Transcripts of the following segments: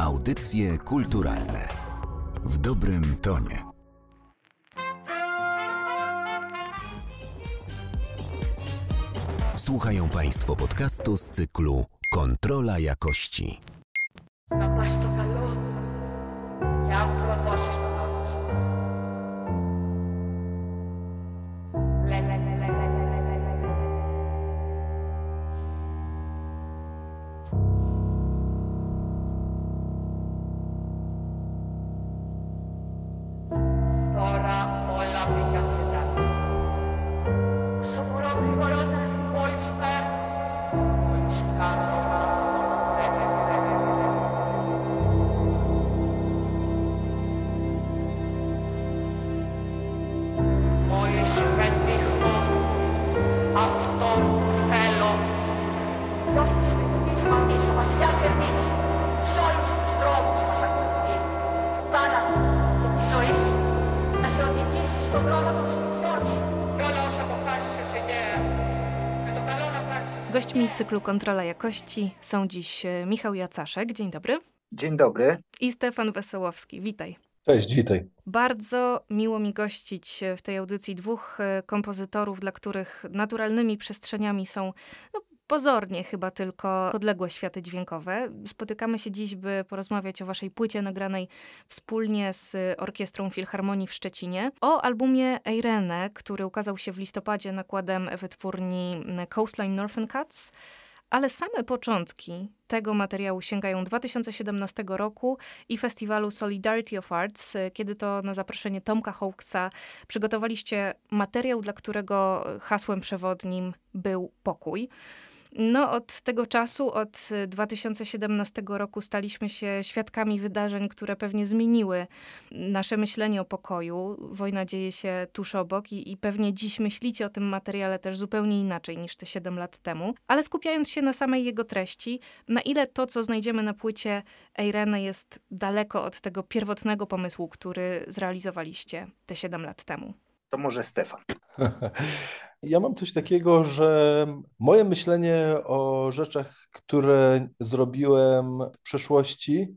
Audycje kulturalne w dobrym tonie. Słuchają Państwo podcastu z cyklu Kontrola jakości. por cyklu Kontrola Jakości są dziś e, Michał Jacaszek, dzień dobry, Dzień dobry. i Stefan Wesołowski, witaj. Cześć, witaj. Bardzo miło mi gościć w tej audycji dwóch e, kompozytorów, dla których naturalnymi przestrzeniami są no, pozornie chyba tylko odległe światy dźwiękowe. Spotykamy się dziś, by porozmawiać o waszej płycie nagranej wspólnie z Orkiestrą Filharmonii w Szczecinie, o albumie Eirene, który ukazał się w listopadzie nakładem wytwórni Coastline Northern Cuts. Ale same początki tego materiału sięgają 2017 roku i festiwalu Solidarity of Arts, kiedy to na zaproszenie Tomka Hawksa przygotowaliście materiał, dla którego hasłem przewodnim był pokój. No, od tego czasu, od y, 2017 roku, staliśmy się świadkami wydarzeń, które pewnie zmieniły nasze myślenie o pokoju. Wojna dzieje się tuż obok i, i pewnie dziś myślicie o tym materiale też zupełnie inaczej niż te 7 lat temu. Ale skupiając się na samej jego treści, na ile to, co znajdziemy na płycie Eirene, jest daleko od tego pierwotnego pomysłu, który zrealizowaliście te 7 lat temu. To może Stefan. Ja mam coś takiego, że moje myślenie o rzeczach, które zrobiłem w przeszłości,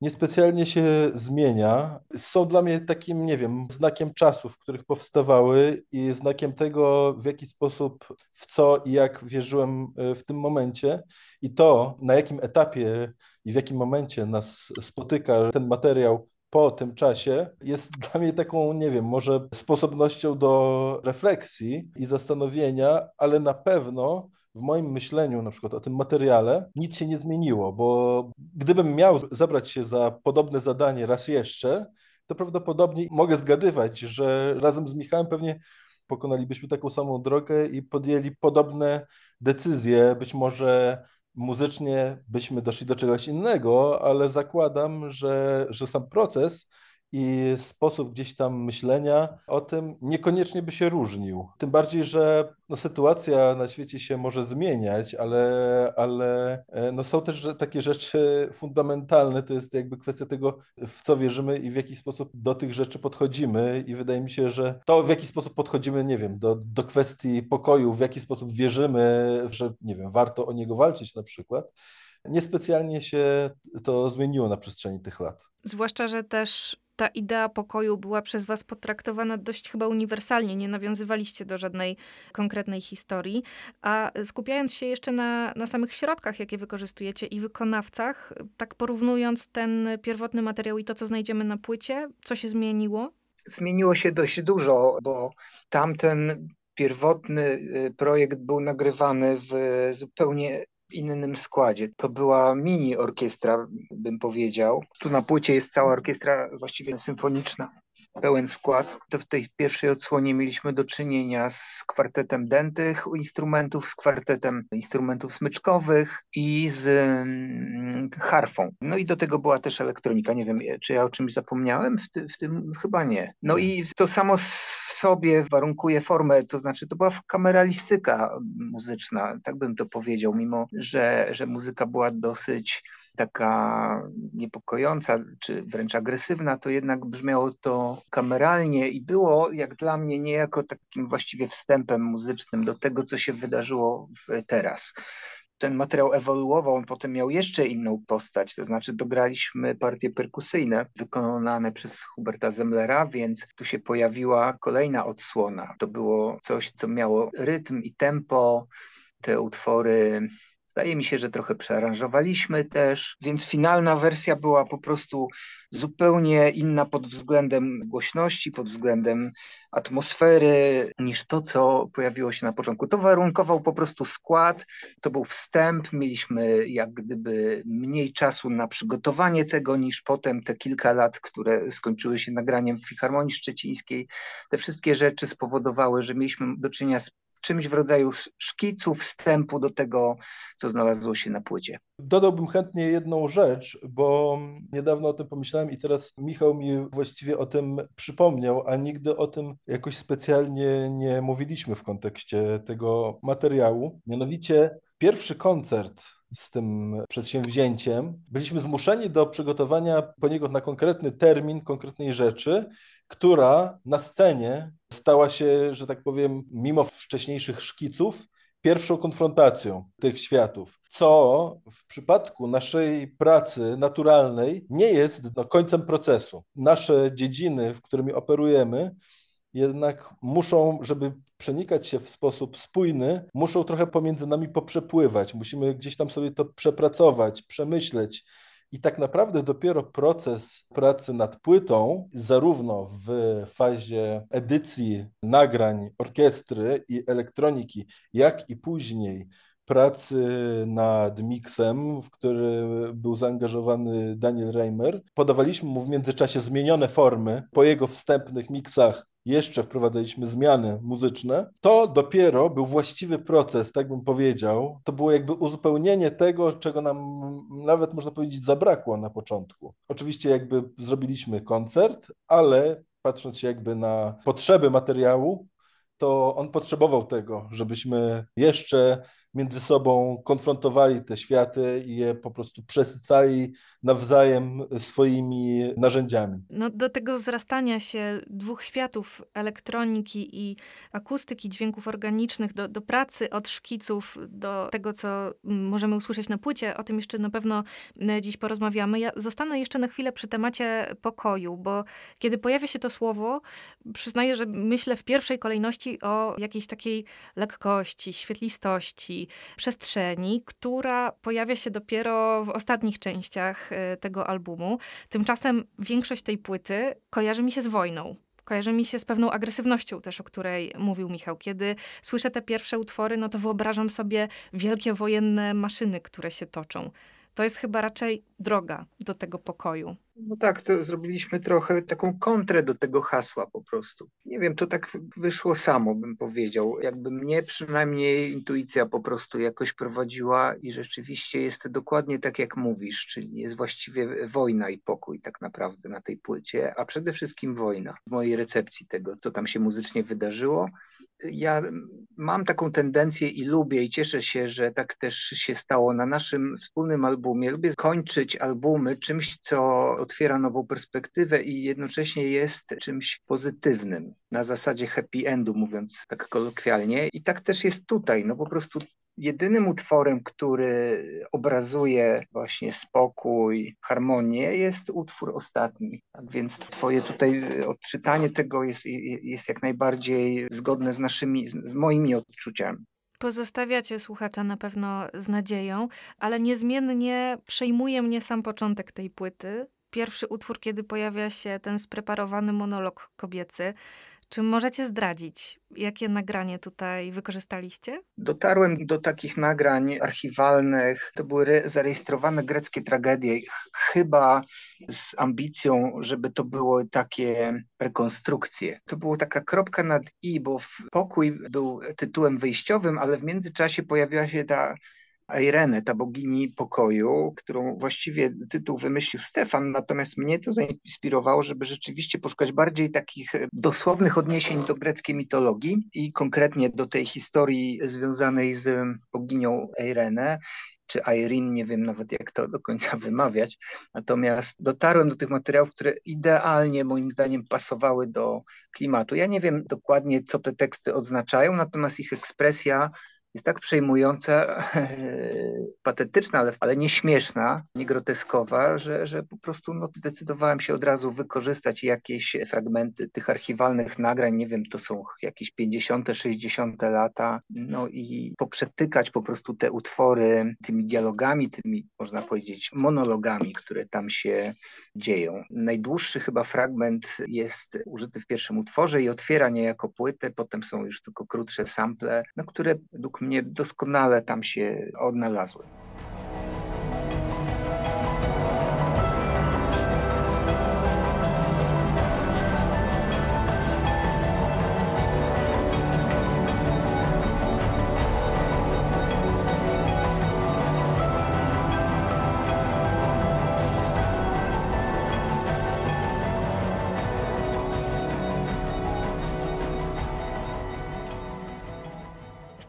niespecjalnie się zmienia. Są dla mnie takim, nie wiem, znakiem czasów, w których powstawały i znakiem tego, w jaki sposób, w co i jak wierzyłem e, w tym momencie. I to, na jakim etapie i w jakim momencie nas spotyka ten materiał po tym czasie jest dla mnie taką, nie wiem, może sposobnością do refleksji i zastanowienia, ale na pewno w moim myśleniu na przykład o tym materiale nic się nie zmieniło, bo gdybym miał zabrać się za podobne zadanie raz jeszcze, to prawdopodobnie mogę zgadywać, że razem z Michałem pewnie pokonalibyśmy taką samą drogę i podjęli podobne decyzje, być może muzycznie byśmy doszli do czegoś innego, ale zakładam, że, że sam proces i sposób gdzieś tam myślenia o tym niekoniecznie by się różnił. Tym bardziej, że no, sytuacja na świecie się może zmieniać, ale, ale e, no, są też takie rzeczy fundamentalne. To jest jakby kwestia tego, w co wierzymy i w jaki sposób do tych rzeczy podchodzimy. I wydaje mi się, że to, w jaki sposób podchodzimy, nie wiem, do, do kwestii pokoju, w jaki sposób wierzymy, że nie wiem, warto o niego walczyć na przykład. Niespecjalnie się to zmieniło na przestrzeni tych lat. Zwłaszcza, że też ta idea pokoju była przez was potraktowana dość chyba uniwersalnie, nie nawiązywaliście do żadnej konkretnej historii, a skupiając się jeszcze na, na samych środkach, jakie wykorzystujecie i wykonawcach, tak porównując ten pierwotny materiał i to, co znajdziemy na płycie, co się zmieniło? Zmieniło się dość dużo, bo tamten pierwotny y, projekt był nagrywany w zupełnie innym składzie. To była mini orkiestra, bym powiedział. Tu na płycie jest cała orkiestra właściwie symfoniczna, pełen skład. To w tej pierwszej odsłonie mieliśmy do czynienia z kwartetem dętych instrumentów, z kwartetem instrumentów smyczkowych i z mm, harfą. No i do tego była też elektronika. Nie wiem, czy ja o czymś zapomniałem? W, ty, w tym chyba nie. No i to samo w sobie warunkuje formę, to znaczy to była kameralistyka muzyczna, tak bym to powiedział, mimo że, że muzyka była dosyć taka niepokojąca, czy wręcz agresywna, to jednak brzmiało to kameralnie i było jak dla mnie niejako takim właściwie wstępem muzycznym do tego, co się wydarzyło teraz. ten materiał ewoluował, on potem miał jeszcze inną postać, to znaczy dograliśmy partie perkusyjne wykonane przez Huberta Zemlera, więc tu się pojawiła kolejna odsłona. To było coś, co miało rytm i tempo, te utwory Zdaje mi się, że trochę przearanżowaliśmy też, więc finalna wersja była po prostu zupełnie inna pod względem głośności, pod względem atmosfery niż to, co pojawiło się na początku. To warunkował po prostu skład, to był wstęp, mieliśmy jak gdyby mniej czasu na przygotowanie tego niż potem te kilka lat, które skończyły się nagraniem w Filharmonii Szczecińskiej. Te wszystkie rzeczy spowodowały, że mieliśmy do czynienia z czymś w rodzaju szkicu, wstępu do tego, co znalazło się na płycie. Dodałbym chętnie jedną rzecz, bo niedawno o tym pomyślałem i teraz Michał mi właściwie o tym przypomniał, a nigdy o tym jakoś specjalnie nie mówiliśmy w kontekście tego materiału. Mianowicie pierwszy koncert z tym przedsięwzięciem, byliśmy zmuszeni do przygotowania poniekąd na konkretny termin, konkretnej rzeczy, która na scenie stała się, że tak powiem, mimo wcześniejszych szkiców, pierwszą konfrontacją tych światów, co w przypadku naszej pracy naturalnej nie jest no, końcem procesu. Nasze dziedziny, w którymi operujemy, jednak muszą, żeby przenikać się w sposób spójny, muszą trochę pomiędzy nami poprzepływać. Musimy gdzieś tam sobie to przepracować, przemyśleć. I tak naprawdę dopiero proces pracy nad płytą, zarówno w fazie edycji nagrań orkiestry i elektroniki, jak i później pracy nad miksem, w który był zaangażowany Daniel Reimer. Podawaliśmy mu w międzyczasie zmienione formy po jego wstępnych miksach jeszcze wprowadzaliśmy zmiany muzyczne, to dopiero był właściwy proces, tak bym powiedział. To było jakby uzupełnienie tego, czego nam nawet można powiedzieć zabrakło na początku. Oczywiście jakby zrobiliśmy koncert, ale patrząc jakby na potrzeby materiału, to on potrzebował tego, żebyśmy jeszcze między sobą konfrontowali te światy i je po prostu przesycali nawzajem swoimi narzędziami. No, do tego zrastania się dwóch światów, elektroniki i akustyki, dźwięków organicznych, do, do pracy od szkiców do tego, co możemy usłyszeć na płycie, o tym jeszcze na pewno e, dziś porozmawiamy. Ja zostanę jeszcze na chwilę przy temacie pokoju, bo kiedy pojawia się to słowo, przyznaję, że myślę w pierwszej kolejności o jakiejś takiej lekkości, świetlistości, przestrzeni, która pojawia się dopiero w ostatnich częściach e, tego albumu. Tymczasem większość tej płyty kojarzy mi się z wojną kojarzy mi się z pewną agresywnością też, o której mówił Michał. Kiedy słyszę te pierwsze utwory, no to wyobrażam sobie wielkie wojenne maszyny, które się toczą. To jest chyba raczej droga do tego pokoju. No tak, to zrobiliśmy trochę taką kontrę do tego hasła po prostu. Nie wiem, to tak wyszło samo, bym powiedział. Jakby mnie przynajmniej intuicja po prostu jakoś prowadziła i rzeczywiście jest dokładnie tak, jak mówisz, czyli jest właściwie wojna i pokój tak naprawdę na tej płycie, a przede wszystkim wojna w mojej recepcji tego, co tam się muzycznie wydarzyło. Ja mam taką tendencję i lubię i cieszę się, że tak też się stało na naszym wspólnym albumie. Lubię kończyć albumy czymś, co otwiera nową perspektywę i jednocześnie jest czymś pozytywnym, na zasadzie happy endu, mówiąc tak kolokwialnie. I tak też jest tutaj, no po prostu jedynym utworem, który obrazuje właśnie spokój, harmonię, jest utwór ostatni. Tak więc twoje tutaj odczytanie tego jest, jest jak najbardziej zgodne z naszymi, z moimi odczuciami. Pozostawiacie słuchacza na pewno z nadzieją, ale niezmiennie przejmuje mnie sam początek tej płyty, pierwszy utwór, kiedy pojawia się ten spreparowany monolog kobiecy. Czy możecie zdradzić, jakie nagranie tutaj wykorzystaliście? Dotarłem do takich nagrań archiwalnych. To były zarejestrowane greckie tragedie, chyba z ambicją, żeby to były takie rekonstrukcje. To była taka kropka nad i, bo pokój był tytułem wyjściowym, ale w międzyczasie pojawiła się ta Irene, ta bogini pokoju, którą właściwie tytuł wymyślił Stefan, natomiast mnie to zainspirowało, żeby rzeczywiście poszukać bardziej takich dosłownych odniesień do greckiej mitologii i konkretnie do tej historii związanej z boginią Irene czy Irene, nie wiem nawet jak to do końca wymawiać. Natomiast dotarłem do tych materiałów, które idealnie moim zdaniem pasowały do klimatu. Ja nie wiem dokładnie, co te teksty oznaczają, natomiast ich ekspresja jest tak przejmująca, patetyczna, ale, ale nie śmieszna, nie groteskowa, że, że po prostu no, zdecydowałem się od razu wykorzystać jakieś fragmenty tych archiwalnych nagrań, nie wiem, to są jakieś 50., 60. lata, no i poprzetykać po prostu te utwory tymi dialogami, tymi, można powiedzieć, monologami, które tam się dzieją. Najdłuższy chyba fragment jest użyty w pierwszym utworze i otwiera niejako płytę, potem są już tylko krótsze sample, no, które według mnie doskonale tam się odnalazły.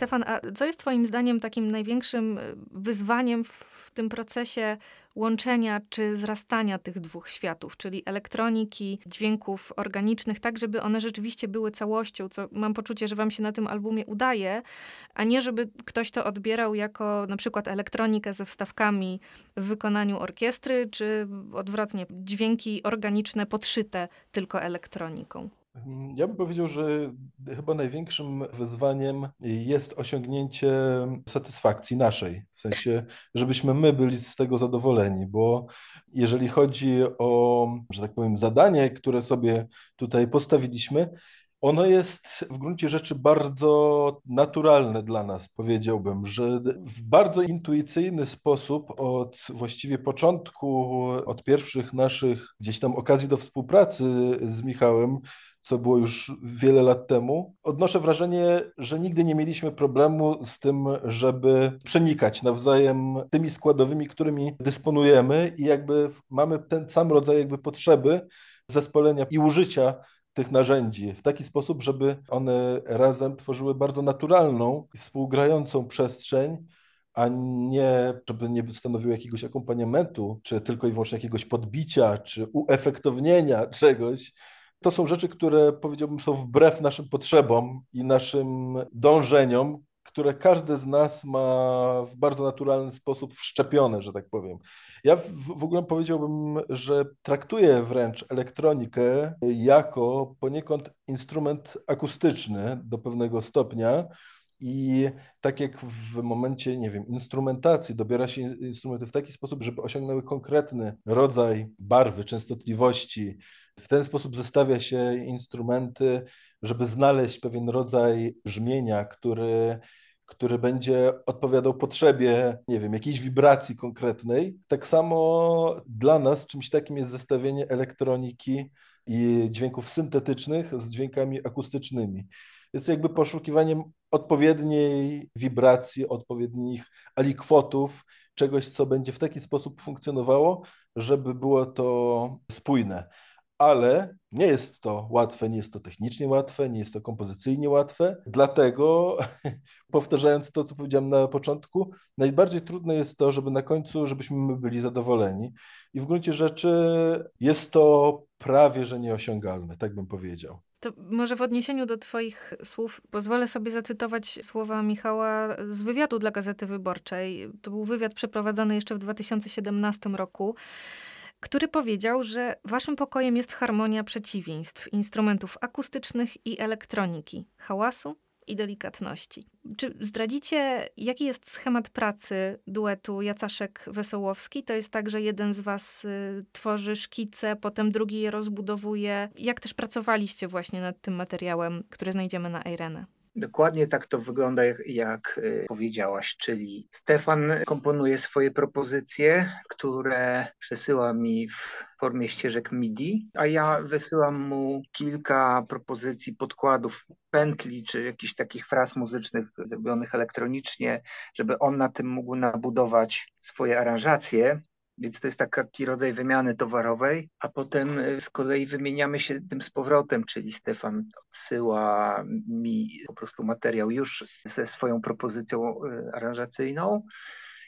Stefan, a co jest Twoim zdaniem takim największym e, wyzwaniem w tym procesie łączenia czy zrastania tych dwóch światów, czyli elektroniki, dźwięków organicznych, tak żeby one rzeczywiście były całością, co mam poczucie, że Wam się na tym albumie udaje, a nie żeby ktoś to odbierał jako na przykład elektronikę ze wstawkami w wykonaniu orkiestry, czy odwrotnie, dźwięki organiczne podszyte tylko elektroniką. Ja bym powiedział, że chyba największym wyzwaniem jest osiągnięcie satysfakcji naszej, w sensie, żebyśmy my byli z tego zadowoleni, bo jeżeli chodzi o, że tak powiem, zadanie, które sobie tutaj postawiliśmy, ono jest w gruncie rzeczy bardzo naturalne dla nas, powiedziałbym, że w bardzo intuicyjny sposób od właściwie początku, od pierwszych naszych gdzieś tam okazji do współpracy z Michałem, co było już wiele lat temu, odnoszę wrażenie, że nigdy nie mieliśmy problemu z tym, żeby przenikać nawzajem tymi składowymi, którymi dysponujemy i jakby mamy ten sam rodzaj jakby potrzeby zespolenia i użycia tych narzędzi w taki sposób, żeby one razem tworzyły bardzo naturalną i współgrającą przestrzeń, a nie, żeby nie stanowiły jakiegoś akompaniamentu, czy tylko i wyłącznie jakiegoś podbicia, czy uefektownienia czegoś, to są rzeczy, które powiedziałbym są wbrew naszym potrzebom i naszym dążeniom, które każdy z nas ma w bardzo naturalny sposób wszczepione, że tak powiem. Ja w, w ogóle powiedziałbym, że traktuję wręcz elektronikę jako poniekąd instrument akustyczny do pewnego stopnia i tak jak w momencie, nie wiem, instrumentacji dobiera się instrumenty w taki sposób, żeby osiągnęły konkretny rodzaj barwy, częstotliwości, w ten sposób zestawia się instrumenty, żeby znaleźć pewien rodzaj brzmienia, który który będzie odpowiadał potrzebie, nie wiem, jakiejś wibracji konkretnej. Tak samo dla nas czymś takim jest zestawienie elektroniki i dźwięków syntetycznych z dźwiękami akustycznymi jest jakby poszukiwaniem odpowiedniej wibracji, odpowiednich alikwotów, czegoś, co będzie w taki sposób funkcjonowało, żeby było to spójne. Ale nie jest to łatwe, nie jest to technicznie łatwe, nie jest to kompozycyjnie łatwe. Dlatego, powtarzając to, co powiedziałem na początku, najbardziej trudne jest to, żeby na końcu, żebyśmy byli zadowoleni. I w gruncie rzeczy jest to prawie że nieosiągalne, tak bym powiedział. To może w odniesieniu do Twoich słów pozwolę sobie zacytować słowa Michała z wywiadu dla Gazety Wyborczej. To był wywiad przeprowadzany jeszcze w 2017 roku, który powiedział, że Waszym pokojem jest harmonia przeciwieństw instrumentów akustycznych i elektroniki, hałasu, i delikatności. Czy zdradzicie, jaki jest schemat pracy duetu Jacaszek-Wesołowski? To jest tak, że jeden z was y, tworzy szkice, potem drugi je rozbudowuje. Jak też pracowaliście właśnie nad tym materiałem, który znajdziemy na Irene? Dokładnie tak to wygląda, jak, jak y, powiedziałaś, czyli Stefan komponuje swoje propozycje, które przesyła mi w formie ścieżek MIDI, a ja wysyłam mu kilka propozycji podkładów, pętli czy jakichś takich fraz muzycznych zrobionych elektronicznie, żeby on na tym mógł nabudować swoje aranżacje. Więc to jest taki rodzaj wymiany towarowej, a potem y, z kolei wymieniamy się tym z powrotem, czyli Stefan odsyła mi po prostu materiał już ze swoją propozycją y, aranżacyjną.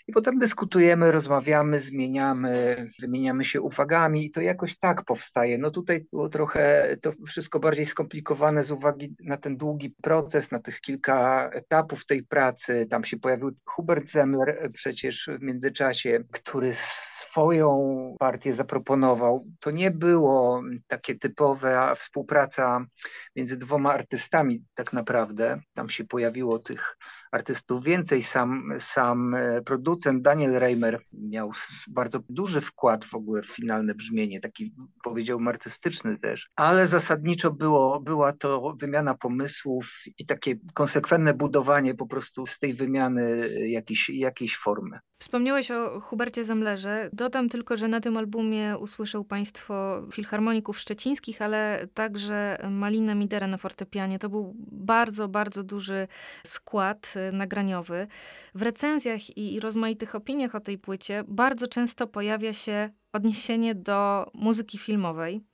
I potem dyskutujemy, rozmawiamy, zmieniamy, wymieniamy się uwagami i to jakoś tak powstaje. No tutaj było trochę to wszystko bardziej skomplikowane z uwagi na ten długi proces, na tych kilka etapów tej pracy. Tam się pojawił Hubert Zemler przecież w międzyczasie, który swoją partię zaproponował. To nie było takie typowe współpraca między dwoma artystami tak naprawdę. Tam się pojawiło tych artystów więcej. Sam, sam e, producent Daniel Reimer miał bardzo duży wkład w ogóle w finalne brzmienie, taki powiedziałbym artystyczny też, ale zasadniczo było, była to wymiana pomysłów i takie konsekwentne budowanie po prostu z tej wymiany jakiejś, jakiejś formy. Wspomniałeś o Hubercie Zemlerze. Dodam tylko, że na tym albumie usłyszał Państwo filharmoników szczecińskich, ale także Malinę Midera na fortepianie. To był bardzo, bardzo duży skład nagraniowy. W recenzjach i rozmaitych opiniach o tej płycie bardzo często pojawia się odniesienie do muzyki filmowej.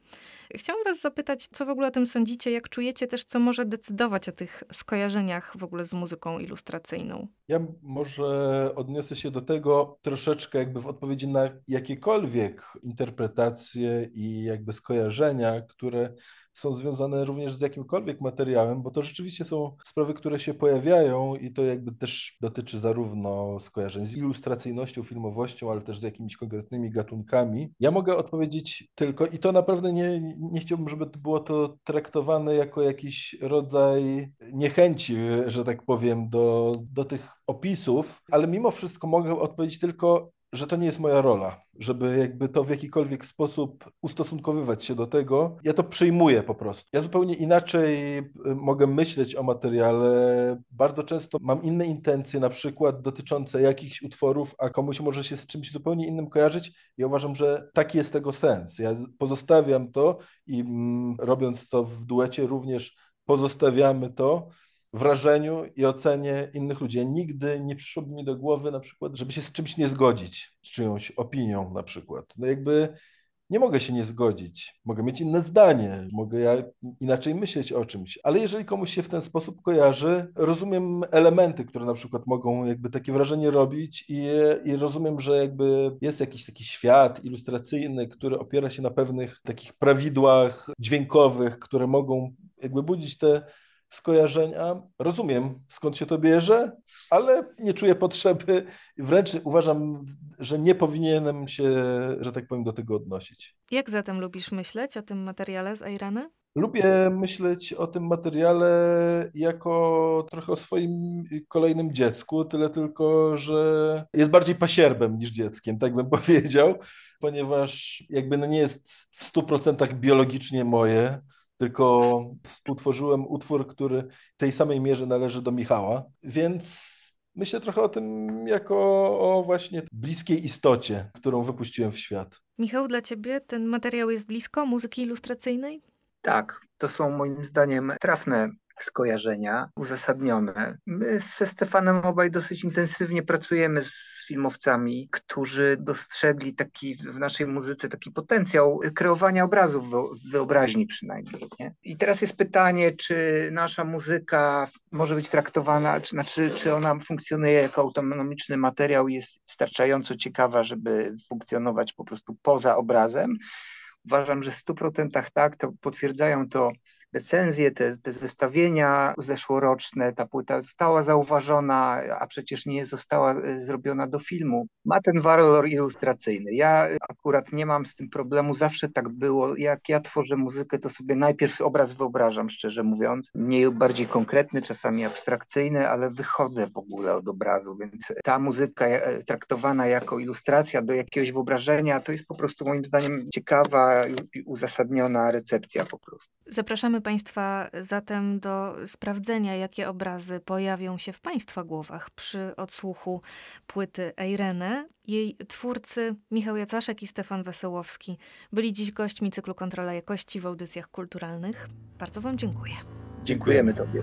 Chciałam was zapytać, co w ogóle o tym sądzicie, jak czujecie też, co może decydować o tych skojarzeniach w ogóle z muzyką ilustracyjną? Ja może odniosę się do tego troszeczkę jakby w odpowiedzi na jakiekolwiek interpretacje i jakby skojarzenia, które są związane również z jakimkolwiek materiałem, bo to rzeczywiście są sprawy, które się pojawiają i to jakby też dotyczy zarówno skojarzeń z ilustracyjnością, filmowością, ale też z jakimiś konkretnymi gatunkami. Ja mogę odpowiedzieć tylko, i to naprawdę nie, nie chciałbym, żeby było to traktowane jako jakiś rodzaj niechęci, że tak powiem, do, do tych opisów, ale mimo wszystko mogę odpowiedzieć tylko, że to nie jest moja rola, żeby jakby to w jakikolwiek sposób ustosunkowywać się do tego. Ja to przyjmuję po prostu. Ja zupełnie inaczej y, mogę myśleć o materiale. Bardzo często mam inne intencje, na przykład dotyczące jakichś utworów, a komuś może się z czymś zupełnie innym kojarzyć. Ja uważam, że taki jest tego sens. Ja pozostawiam to i mm, robiąc to w duecie również pozostawiamy to wrażeniu i ocenie innych ludzi. Ja nigdy nie przyszłoby mi do głowy na przykład, żeby się z czymś nie zgodzić, z czyjąś opinią na przykład. No jakby nie mogę się nie zgodzić, mogę mieć inne zdanie, mogę ja inaczej myśleć o czymś, ale jeżeli komuś się w ten sposób kojarzy, rozumiem elementy, które na przykład mogą jakby takie wrażenie robić i, i rozumiem, że jakby jest jakiś taki świat ilustracyjny, który opiera się na pewnych takich prawidłach dźwiękowych, które mogą jakby budzić te skojarzenia. Rozumiem, skąd się to bierze, ale nie czuję potrzeby. Wręcz uważam, że nie powinienem się, że tak powiem, do tego odnosić. Jak zatem lubisz myśleć o tym materiale z Airany? Lubię myśleć o tym materiale jako trochę o swoim kolejnym dziecku, tyle tylko, że jest bardziej pasierbem niż dzieckiem, tak bym powiedział, ponieważ jakby no nie jest w stu procentach biologicznie moje, tylko współtworzyłem utwór, który w tej samej mierze należy do Michała, więc myślę trochę o tym jako o właśnie bliskiej istocie, którą wypuściłem w świat. Michał, dla ciebie ten materiał jest blisko muzyki ilustracyjnej? Tak, to są moim zdaniem trafne skojarzenia uzasadnione. My ze Stefanem obaj dosyć intensywnie pracujemy z filmowcami, którzy dostrzegli taki w naszej muzyce taki potencjał kreowania obrazów w wyobraźni przynajmniej. Nie? I teraz jest pytanie, czy nasza muzyka może być traktowana, czy, znaczy, czy ona funkcjonuje jako autonomiczny materiał, jest wystarczająco ciekawa, żeby funkcjonować po prostu poza obrazem, Uważam, że w 100% tak, to potwierdzają to recenzje, te, te zestawienia zeszłoroczne. Ta płyta została zauważona, a przecież nie została e, zrobiona do filmu. Ma ten walor ilustracyjny. Ja akurat nie mam z tym problemu, zawsze tak było. Jak ja tworzę muzykę, to sobie najpierw obraz wyobrażam, szczerze mówiąc. Mniej bardziej konkretny, czasami abstrakcyjny, ale wychodzę w ogóle od obrazu, więc ta muzyka e, traktowana jako ilustracja do jakiegoś wyobrażenia, to jest po prostu moim zdaniem ciekawa, uzasadniona recepcja po prostu. Zapraszamy Państwa zatem do sprawdzenia, jakie obrazy pojawią się w Państwa głowach przy odsłuchu płyty Eirene. Jej twórcy Michał Jacaszek i Stefan Wesołowski byli dziś gośćmi cyklu Kontrola Jakości w audycjach kulturalnych. Bardzo Wam dziękuję. Dziękujemy Tobie.